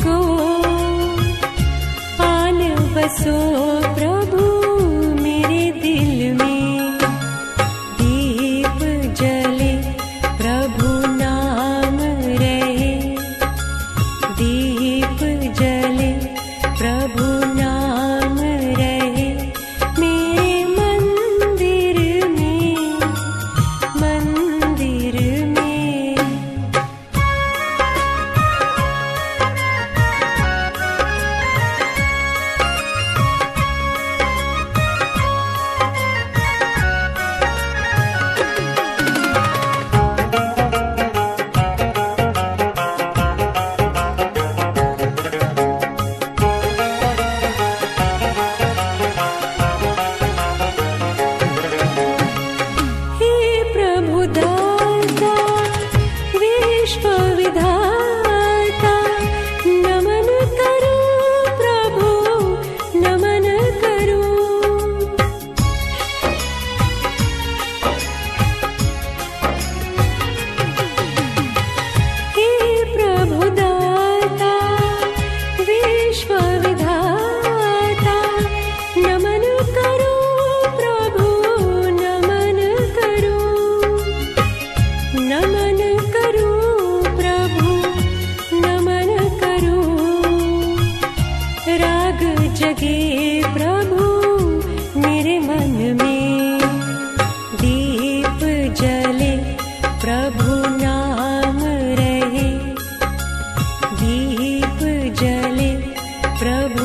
को। आन बसो प्रभु प्रभु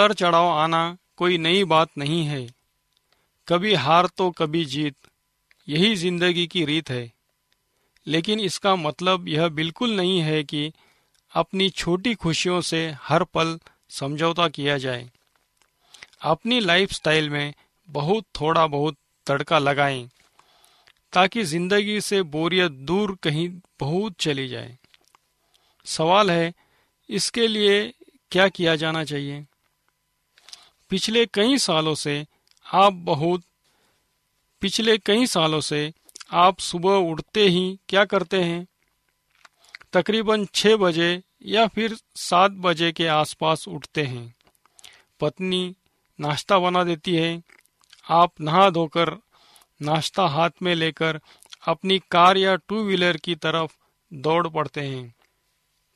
उतार चढ़ाव आना, कोई नई बात नहीं है। कभी हार तो कभी जीत, यही ज़िंदगी की रीत है। लेकिन इसका मतलब यह बिल्कुल नहीं है कि अपनी छोटी खुशियों से हर पल समझौता किया जाए। अपनी लाइफस्टाइल में बहुत थोड़ा बहुत तड़का लगाएँ, ताकि ज़िंदगी से बोरियत दूर कहीं बहुत चली जाए। सवाल है, इसके लिए क्या किया जाना चाहिए? पिछले कई सालों से आप बहुत, पिछले कई सालों से आप सुबह उठते ही क्या करते हैं? तकरीबन छह बजे या फिर सात बजे के आसपास उठते हैं। पत्नी नाश्ता बना देती है। आप नहा धोकर, नाश्ता हाथ में लेकर अपनी कार या टू व्हीलर की तरफ़ दौड़ पड़ते हैं।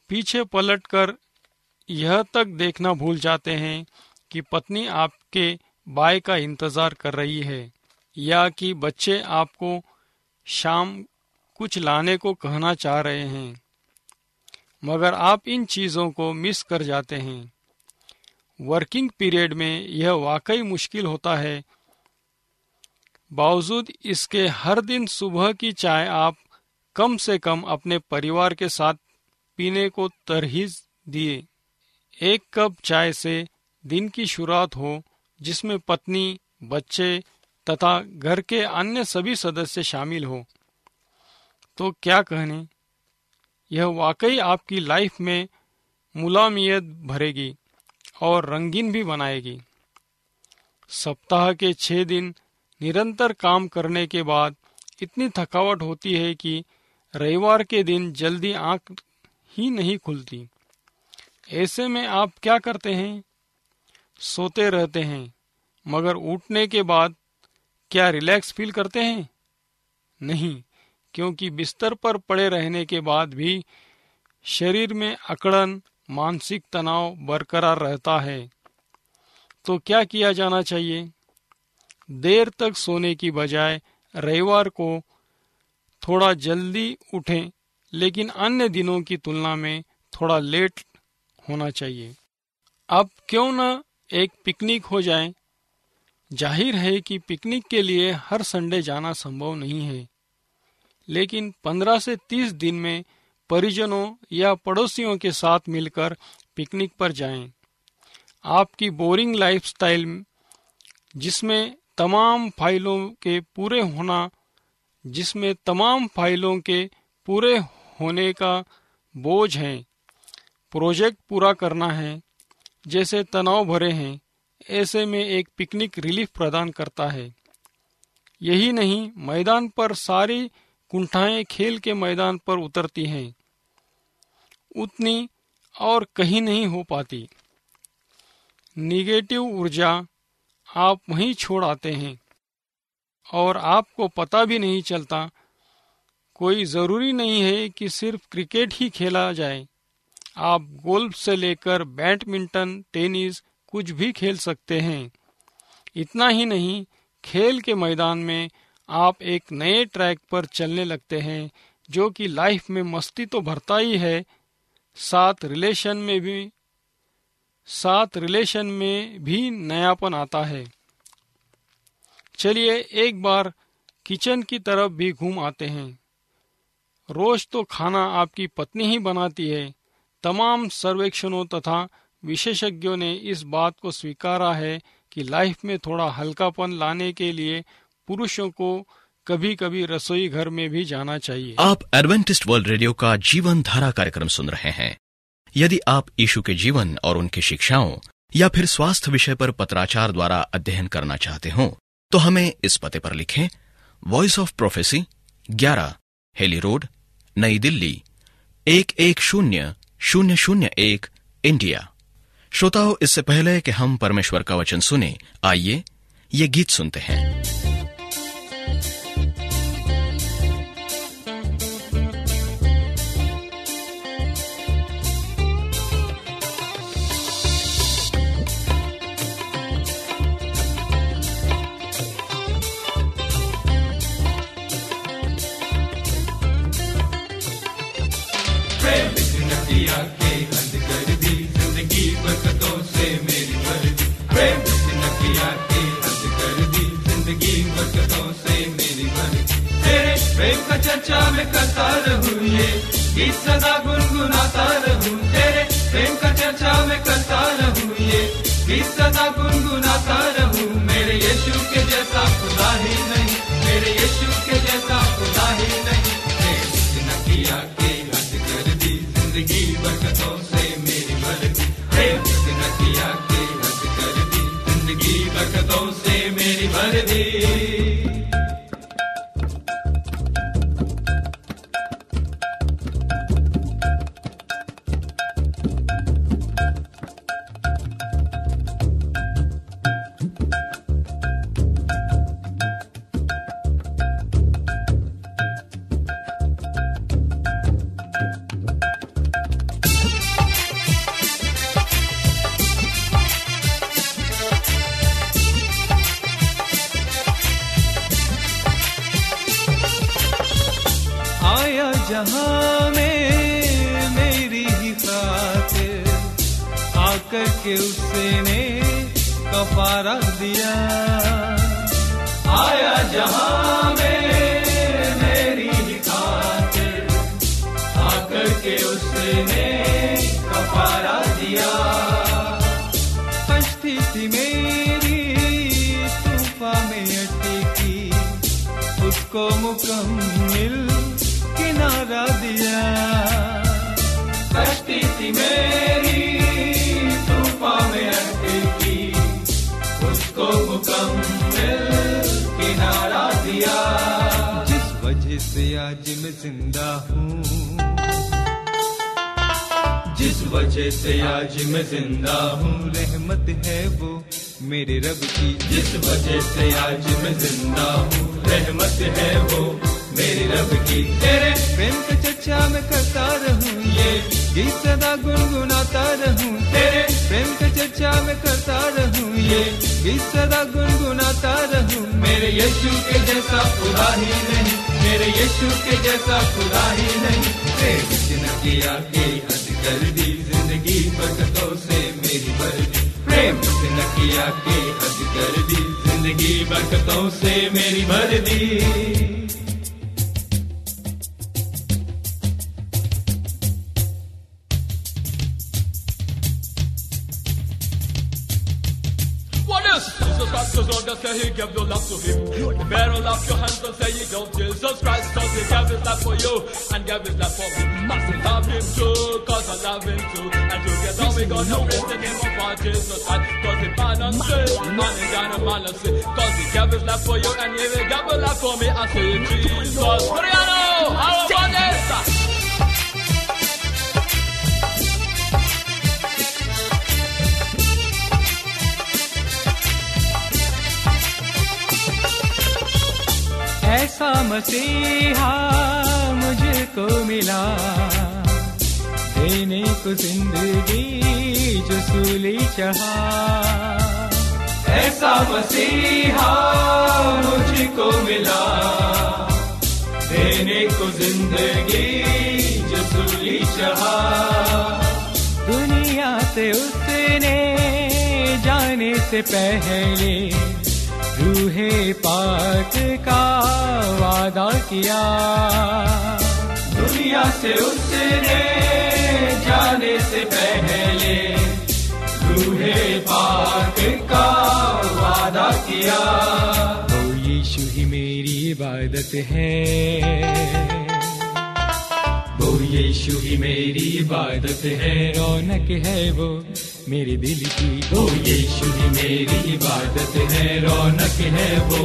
पीछे पलटकर यह तक देखना भूल जाते हैं कि पत्नी आपके बाय का इंतज़ार कर रही है, या कि बच्चे आपको शाम कुछ लाने को कहना चाह रहे हैं। मगर आप इन चीज़ों को मिस कर जाते हैं। वर्किंग पीरियड में यह वाकई मुश्किल होता है। बावजूद इसके हर दिन सुबह की चाय आप कम से कम अपने परिवार के साथ पीने को तरहीज दिए। एक कप चाय से दिन की शुरुआत हो, जिसमें पत्नी, बच्चे तथा घर के अन्य सभी सदस्य शामिल हो। तो क्या कहने? यह वाकई आपकी लाइफ में मुलामियत भरेगी और रंगीन भी बनाएगी। सप्ताह के छह दिन निरंतर काम करने के बाद इतनी थकावट होती है कि रविवार के दिन जल्दी आँख ही नहीं खुलती। ऐसे में आप क्या करते हैं? सोते रहते हैं, मगर उठने के बाद क्या रिलैक्स फील करते हैं? नहीं, क्योंकि बिस्तर पर पड़े रहने के बाद भी शरीर में अकड़न, मानसिक तनाव बरकरार रहता है। तो क्या किया जाना चाहिए? देर तक सोने की बजाय रविवार को थोड़ा जल्दी उठें, लेकिन अन्य दिनों की तुलना में थोड़ा लेट होना चाहिए। अब क्यों न एक पिकनिक हो जाए। ज़ाहिर है कि पिकनिक के लिए हर संडे जाना संभव नहीं है। लेकिन 15 से 30 दिन में परिजनों या पड़ोसियों के साथ मिलकर पिकनिक पर जाएँ। आपकी बोरिंग लाइफस्टाइल जिसमें तमाम फाइलों के पूरे होना, जिसमें तमाम फाइलों के पूरे होने का बोझ है, प्रोजेक्ट पूरा करना है। जैसे तनाव भरे हैं, ऐसे में एक पिकनिक रिलीफ प्रदान करता है। यही नहीं, मैदान पर सारी कुंठाएँ खेल के मैदान पर उतरती हैं। उतनी और कहीं नहीं हो पाती। निगेटिव ऊर्जा आप वहीं छोड़ आते हैं और आपको पता भी नहीं चलता, कोई ज़रूरी नहीं है कि सिर्फ़ क्रिकेट ही खेला जाए। आप गोल्फ से लेकर बैडमिंटन, टेनिस, कुछ भी खेल सकते हैं। इतना ही नहीं, खेल के मैदान में आप एक नए ट्रैक पर चलने लगते हैं, जो कि लाइफ में मस्ती तो भरता ही है। साथ रिलेशन में भी, साथ रिलेशन में भी नयापन आता है। चलिए एक बार किचन की तरफ़ भी घूम आते हैं। रोज तो खाना आपकी पत्नी ही बनाती है। तमाम सर्वेक्षणों तथा विशेषज्ञों ने इस बात को स्वीकारा है कि लाइफ में थोड़ा हल्कापन लाने के लिए पुरुषों को कभी कभी रसोई घर में भी जाना चाहिए। आप एडवेंटिस्ट वर्ल्ड रेडियो का जीवन धारा कार्यक्रम सुन रहे हैं। यदि आप यीशु के जीवन और उनकी शिक्षाओं या फिर स्वास्थ्य विषय पर पत्राचार द्वारा अध्ययन करना चाहते हो तो हमें इस पते पर लिखें Voice of Prophecy 11 Hailey road, Nai Delhi, एक एक शून्य शून्य शून्य एक इंडिया। श्रोताओं, इससे पहले कि हम परमेश्वर का वचन सुने, आइए ये गीत सुनते हैं। चर्चा में करता रहूँ ये। गीत सदा गुनगुनाता रहूँ तेरे प्रेम का चर्चा में करता रहूँ ये। गीत सदा गुनगुनाता रहूँ मेरे यीशु के जैसा उसको मुकम्मिल किनारा दिया। कश्ती थी मेरी, तूफ़ान में अटकी। उसको मुकम्मिल किनारा दिया। जिस वजह से आज मैं ज़िंदा हूँ, जिस वजह से आज मैं ज़िंदा हूँ, रहमत है वो। मेरे रब की। जिस वजह से आज मैं ज़िंदा हूँ रहमत है वो मेरी रब की। तेरे प्रेम का चर्चा मैं करता रहूँ ये गीत सदा गुनगुनाता रहूँ। तेरे प्रेम का चर्चा मैं करता रहूँ ये गीत सदा गुनगुनाता रहूँ। मेरे यीशु के जैसा खुदा ही नहीं मेरे यीशु के जैसा खुदा ही नहीं। किया के हद कर दी ज़िंदगी बरकतों से मेरी भर दी। प्रेम न किया के हद कर दी। ज़िंदगी बरकतों से मेरी भर दी। Christ just say he gave your love to him. You better love your hands and say you don't Jesus Christ, cause he gave his life for you and gave his life for me. Must love him too, cause I love him too. And together we gonna praise the name of our Jesus Christ, cause he and say, man is down a man say, cause he gave his life for you and he give his life for me. I say Jesus. Mariano, मसीहा मुझको मिला। देने को ज़िंदगी जो सूली चढ़ा। ऐसा मसीहा मुझको मिला। देने को ज़िंदगी जो सूली चढ़ा। दुनिया से उसने जाने से पहले रूहे पाक का वादा किया। दुनिया से उसने जाने से पहले रूहे पाक का वादा किया। ओ यीशु ही मेरी इबादत है। वो यीशु ही मेरी इबादत है। रौनक है वो मेरे दिल की वो यीशु ही मेरी इबादत है, रौनक है वो।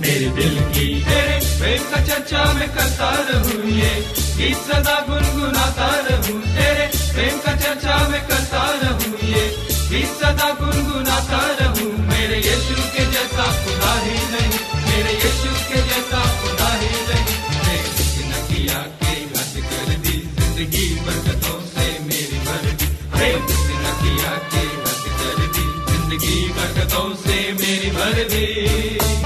मेरे दिल की तेरे प्रेम का चर्चा मैं करता रहूँ ये। गीत सदा गुनगुनाता रहूँ तेरे। प्रेम का चर्चा मैं करता रहूँ ये। गीत सदा गुनगुनाता रहूँ, मेरे यीशु के जैसा खुदा ही नहीं। मेरे यीशु के जैसा खुदा ही नहीं। किया के कर दी, ज़िंदगी बरकतों से मेरी प्रेम ज़िंदगी बरकतों से मेरी भर दी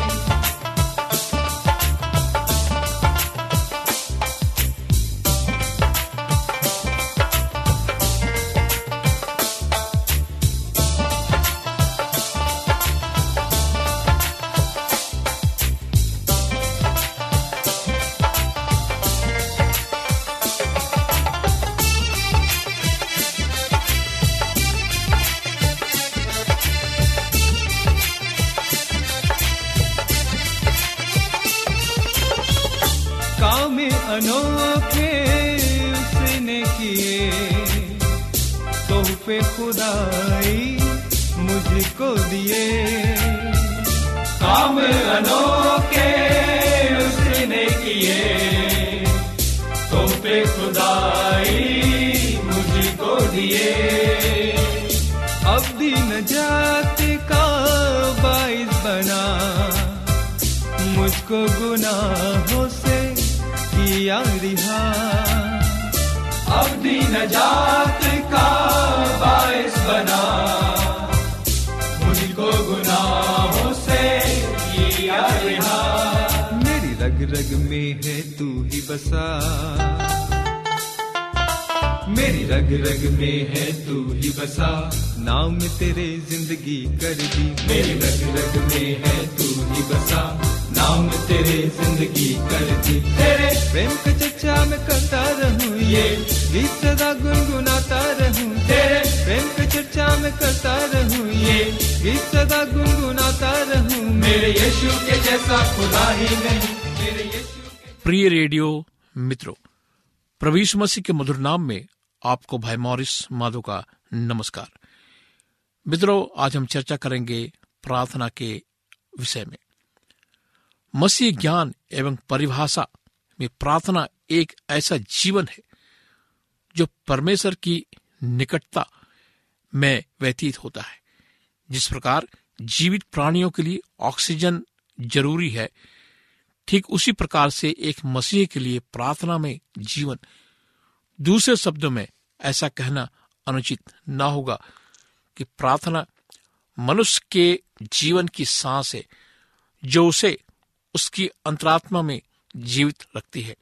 गुनाहों से किया रिहा। अब दिन जात का बायस बना। मुझको गुनाहों से किया रिहा। मेरी रग रग में है तू ही बसा। मेरी रग रग में है तू ही बसा। नाम तेरे ज़िंदगी कर दी। मेरी रग रग में है तू ही बसा। नाम तेरे ज़िंदगी कर दी तेरे प्रेम का चर्चा मैं करता रहूँ ये गीत सदा गुनगुनाता रहूँ तेरे। प्रेम का चर्चा मैं करता रहूँ ये गीत सदा गुनगुनाता रहूँ मेरे यीशु के जैसा खुदा ही नहीं मेरे यीशु के प्रिय रेडियो मित्रों प्रभु यीशु मसीह के मधुर नाम में आपको भाई मॉरिस माधो का नमस्कार। मित्रों आज हम चर्चा करेंगे प्रार्थना के विषय में। मसीह ज्ञान एवं परिभाषा में प्रार्थना एक ऐसा जीवन है जो परमेश्वर की निकटता में व्यतीत होता है। जिस प्रकार जीवित प्राणियों के लिए ऑक्सीजन ज़रूरी है, ठीक उसी प्रकार से एक मसीह के लिए प्रार्थना में जीवन। दूसरे शब्दों में ऐसा कहना अनुचित न होगा कि प्रार्थना मनुष्य के जीवन की सांस है, जो उसे उसकी अंतरात्मा में जीवित रखती है।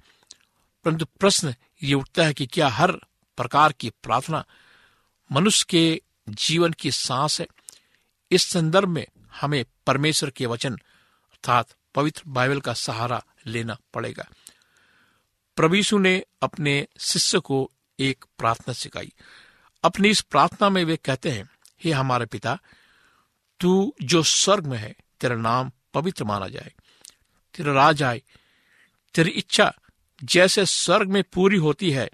परंतु प्रश्न ये उठता है कि क्या हर प्रकार की प्रार्थना मनुष्य के जीवन की सांस है? इस संदर्भ में हमें परमेश्वर के वचन अर्थात पवित्र बाइबल का सहारा लेना पड़ेगा। यीशु ने अपने शिष्य को एक प्रार्थना सिखाई। अपनी इस प्रार्थना में वे कहते हैं, हे हमारे पिता, तू जो स्वर्ग में है, तेरा नाम पवित्र माना जाए। तेरा राज आए। तेरी इच्छा जैसे स्वर्ग में पूरी होती है,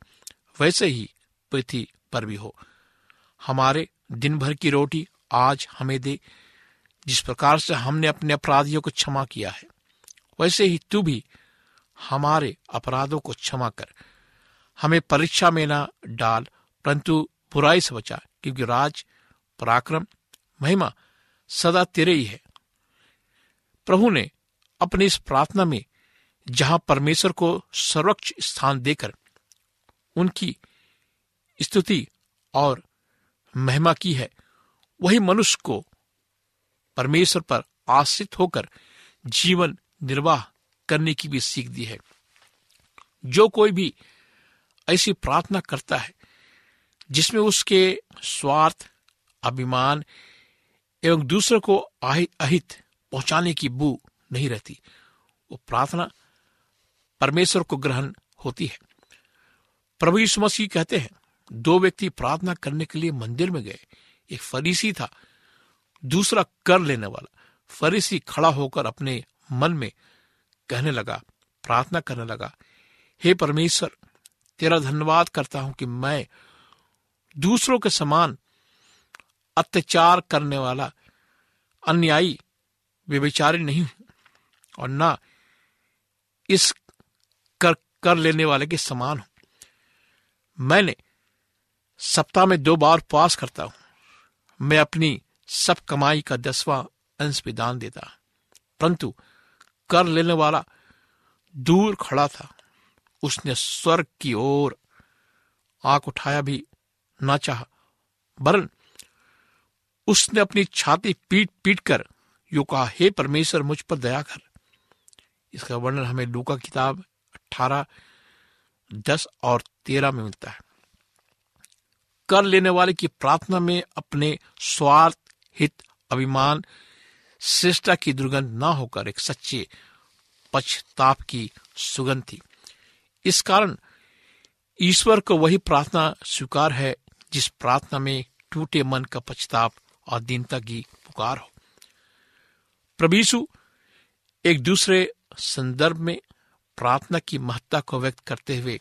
वैसे ही पृथ्वी पर भी हो। हमारे दिन भर की रोटी आज हमें दे, जिस प्रकार से हमने अपने अपराधियों को क्षमा किया है, वैसे ही तू भी हमारे अपराधों को क्षमा कर। हमें परीक्षा में ना डाल, परंतु बुराई से बचा, क्योंकि राज, पराक्रम, महिमा सदा तेरे ही है। प्रभु ने अपनी इस प्रार्थना में, जहाँ परमेश्वर को सर्वोच्च स्थान देकर उनकी स्तुति और महिमा की है, वही मनुष्य को परमेश्वर पर आश्रित होकर जीवन निर्वाह करने की भी सीख दी है। जो कोई भी ऐसी प्रार्थना करता है, जिसमें उसके स्वार्थ, अभिमान एवं दूसरों को अहित पहुँचाने की बू नहीं रहती। वो प्रार्थना परमेश्वर को ग्रहण होती है। प्रभु यीशु मसीह कहते हैं, दो व्यक्ति प्रार्थना करने के लिए मंदिर में गए। एक फरीसी था, दूसरा कर लेने वाला। फरीसी खड़ा होकर अपने मन में कहने लगा, प्रार्थना करने लगा, हे परमेश्वर, तेरा धन्यवाद करता हूँ कि मैं दूसरों के समान अत्याचार करने वाला, अन्यायी, व्यभिचारी नहीं हूँ। और ना इस कर कर लेने वाले के समान हूँ। मैंने सप्ताह में दो बार उपवास करता हूँ। मैं अपनी सब कमाई का दसवां अंश भी दान देता परंतु कर लेने वाला दूर खड़ा था। उसने स्वर्ग की ओर आँख उठाया भी ना चाहा, वरन उसने अपनी छाती पीट पीट कर यो कहा, हे परमेश्वर, मुझ पर दया कर। इसका वर्णन हमें लूका किताब अठारह, दस और तेरह में मिलता है। कर लेने वाले की प्रार्थना में अपने स्वार्थ, हित, अभिमान, श्रेष्ठता की दुर्गंध ना होकर एक सच्चे पश्चाताप की सुगंध थी। इस कारण ईश्वर को वही प्रार्थना स्वीकार है जिस प्रार्थना में टूटे मन का पछताप और दीनता की पुकार हो। प्रभीसु एक दूसरे संदर्भ में प्रार्थना की महत्ता को व्यक्त करते हुए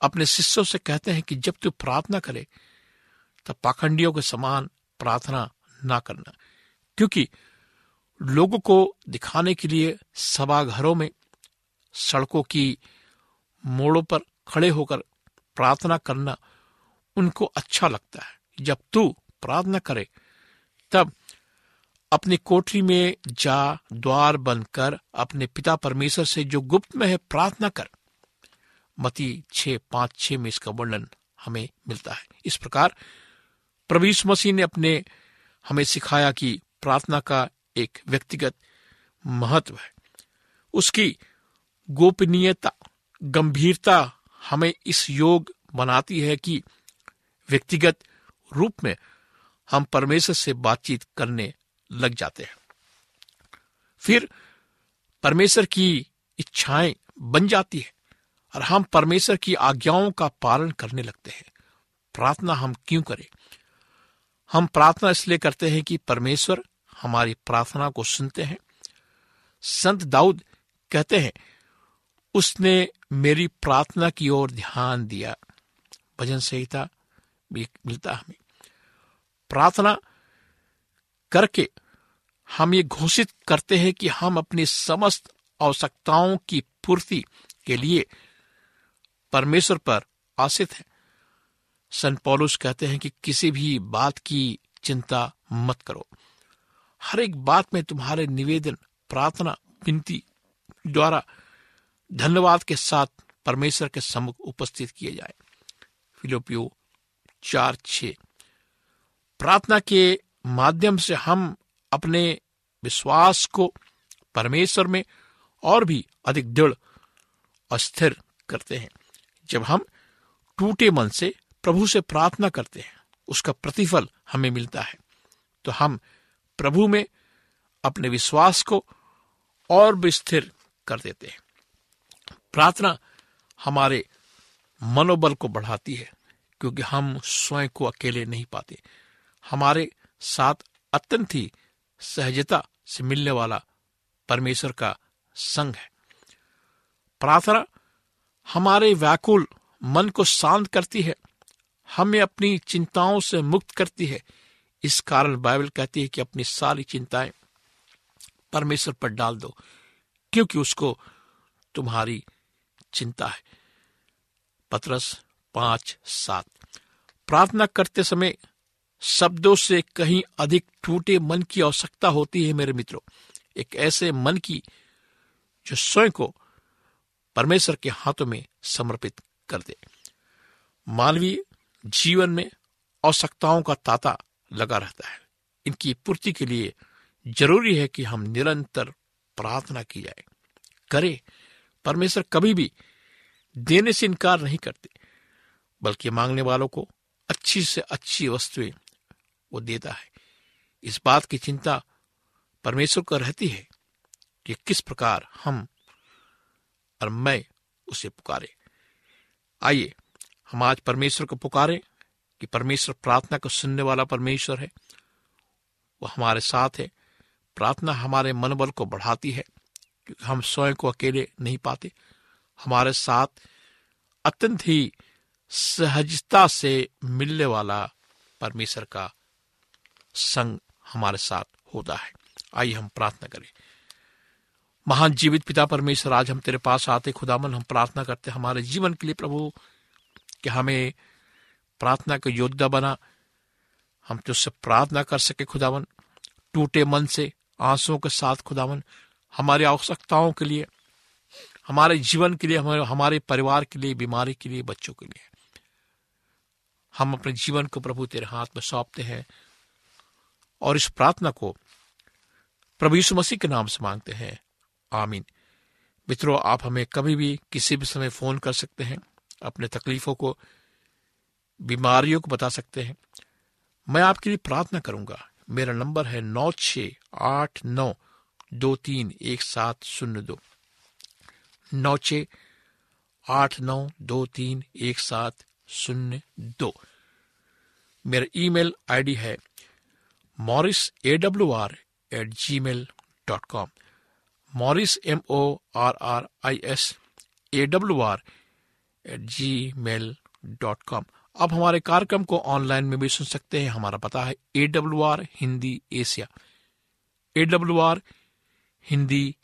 अपने शिष्यों से कहते हैं कि जब तू प्रार्थना करे, तब पाखंडियों के समान प्रार्थना ना करना। क्योंकि लोगों को दिखाने के लिए सभाघरों में सड़कों की मोड़ों पर खड़े होकर प्रार्थना करना उनको अच्छा लगता है। जब तू प्रार्थना करे, तब अपनी कोठरी में जा द्वार बंद कर अपने पिता परमेश्वर से जो गुप्त में है, प्रार्थना कर। मती छ पाँच छ में इसका वर्णन हमें मिलता है। इस प्रकार यीशु मसीह ने अपने, हमें सिखाया कि प्रार्थना का एक व्यक्तिगत महत्व है। उसकी गोपनीयता, गंभीरता हमें इस योग बनाती है कि व्यक्तिगत रूप में हम परमेश्वर से बातचीत करने लग जाते हैं। फिर परमेश्वर की इच्छाएँ बन जाती है और हम परमेश्वर की आज्ञाओं का पालन करने लगते हैं। प्रार्थना हम क्यों करें? हम प्रार्थना इसलिए करते हैं कि परमेश्वर हमारी प्रार्थना को सुनते हैं। संत दाऊद कहते हैं, उसने मेरी प्रार्थना की ओर ध्यान दिया। भजन संहिता भी मिलता हमें। प्रार्थना करके हम ये घोषित करते हैं कि हम अपनी समस्त आवश्यकताओं की पूर्ति के लिए परमेश्वर पर आश्रित हैं। सन पौलुस कहते हैं कि किसी भी बात की चिंता मत करो। हर एक बात में तुम्हारे निवेदन, प्रार्थना, विनती द्वारा धन्यवाद के साथ परमेश्वर के सम्मुख उपस्थित किए जाए। फिलोपियो चार छ प्रार्थना के माध्यम से हम अपने विश्वास को परमेश्वर में और भी अधिक दृढ़ और स्थिर करते हैं। जब हम टूटे मन से प्रभु से प्रार्थना करते हैं, उसका प्रतिफल हमें मिलता है तो हम प्रभु में अपने विश्वास को और भी स्थिर कर देते हैं। प्रार्थना हमारे मनोबल को बढ़ाती है, क्योंकि हम स्वयं को अकेले नहीं पाते। हमारे साथ अत्यंत ही सहजता से मिलने वाला परमेश्वर का संग है। प्रार्थना, हमारे व्याकुल मन को शांत करती है, हमें अपनी चिंताओं से मुक्त करती है। इस कारण बाइबल कहती है कि अपनी सारी चिंताएँ परमेश्वर पर डाल दो, क्योंकि उसको तुम्हारी चिंता है। पत्रस पाँच सात। प्रार्थना करते समय शब्दों से कहीं अधिक टूटे मन की आवश्यकता होती है मेरे मित्रों। एक ऐसे मन की जो स्वयं को परमेश्वर के हाथों में समर्पित कर दे। मानवीय जीवन में आवश्यकताओं का ताता लगा रहता है। इनकी पूर्ति के लिए ज़रूरी है कि हम निरंतर प्रार्थना की जाए। करे, परमेश्वर कभी भी देने से इनकार नहीं करते, बल्कि मांगने वालों को अच्छी से अच्छी वस्तुएँ वो देता है। इस बात की चिंता परमेश्वर को रहती है कि किस प्रकार हम और मैं उसे पुकारे। आइए, हम आज परमेश्वर को पुकारें कि परमेश्वर प्रार्थना को सुनने वाला परमेश्वर है। वो हमारे साथ है। प्रार्थना हमारे मनोबल को बढ़ाती है क्योंकि हम स्वयं को अकेले नहीं पाते। हमारे साथ अत्यंत ही सहजता से मिलने वाला परमेश्वर का संग हमारे साथ होता है। आइए हम प्रार्थना करें। महान जीवित पिता परमेश्वर, आज हम तेरे पास आते खुदामन हम प्रार्थना करते हमारे जीवन के लिए प्रभु, कि हमें प्रार्थना का योद्धा बना। हम तुझसे प्रार्थना कर सके खुदावन टूटे मन से, आंसुओं के साथ खुदावन हमारी आवश्यकताओं के लिए, हमारे जीवन के लिए, हमारे हमारे परिवार के लिए, बीमारी के लिए, बच्चों के लिए। हम अपने जीवन को प्रभु तेरे हाथ में सौंपते हैं। और इस प्रार्थना को प्रभु यीशु मसीह के नाम से मांगते हैं। आमीन। मित्रों, आप हमें कभी भी किसी भी समय फ़ोन कर सकते हैं। अपने तकलीफों को, बीमारियों को बता सकते हैं। मैं आपके लिए प्रार्थना करूँगा। मेरा नंबर है नौ छ आठ नौ दो तीन एक सात शून्य दो। नौ छ आठ नौ दो तीन एक सात शून्य दो। मेरा ईमेल आईडी है Morris A W R at Gmail dot com Morris M O R R I S A W R at Gmail dot com अब हमारे कार्यक्रम को ऑनलाइन में भी सुन सकते हैं। हमारा पता है A W R Hindi Asia. A W R Hindi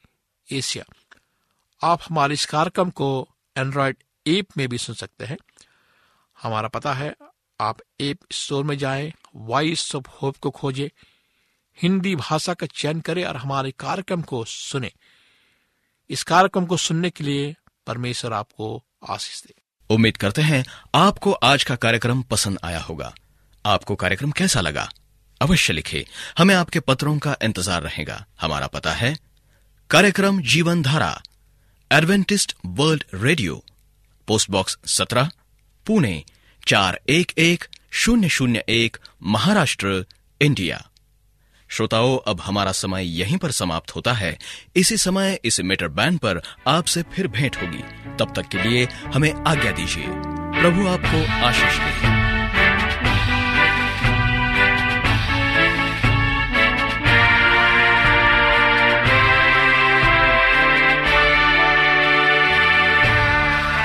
Asia. आप हमारे इस कार्यक्रम को एंड्रॉयड ऐप में भी सुन सकते हैं। हमारा पता है आप एप स्टोर में जाएँ वॉइस ऑफ़ होप को खोजें, हिंदी भाषा का चयन करें और हमारे कार्यक्रम को सुने। इस कार्यक्रम को सुनने के लिए परमेश्वर आपको आशीष दे। उम्मीद करते हैं आपको आज का कार्यक्रम पसंद आया होगा। आपको कार्यक्रम कैसा लगा? अवश्य लिखे। हमें आपके पत्रों का इंतज़ार रहेगा। हमारा पता है, कार्यक्रम Jeevan Dhara Adventist World Radio post box सत्रह, पुणे चार एक एक शून्य शून्य एक महाराष्ट्र, इंडिया। श्रोताओं, अब हमारा समय यहीं पर समाप्त होता है। इसी समय इस मीटर बैंड पर आपसे फिर भेंट होगी। तब तक के लिए हमें आज्ञा दीजिए। प्रभु आपको आशीष दे।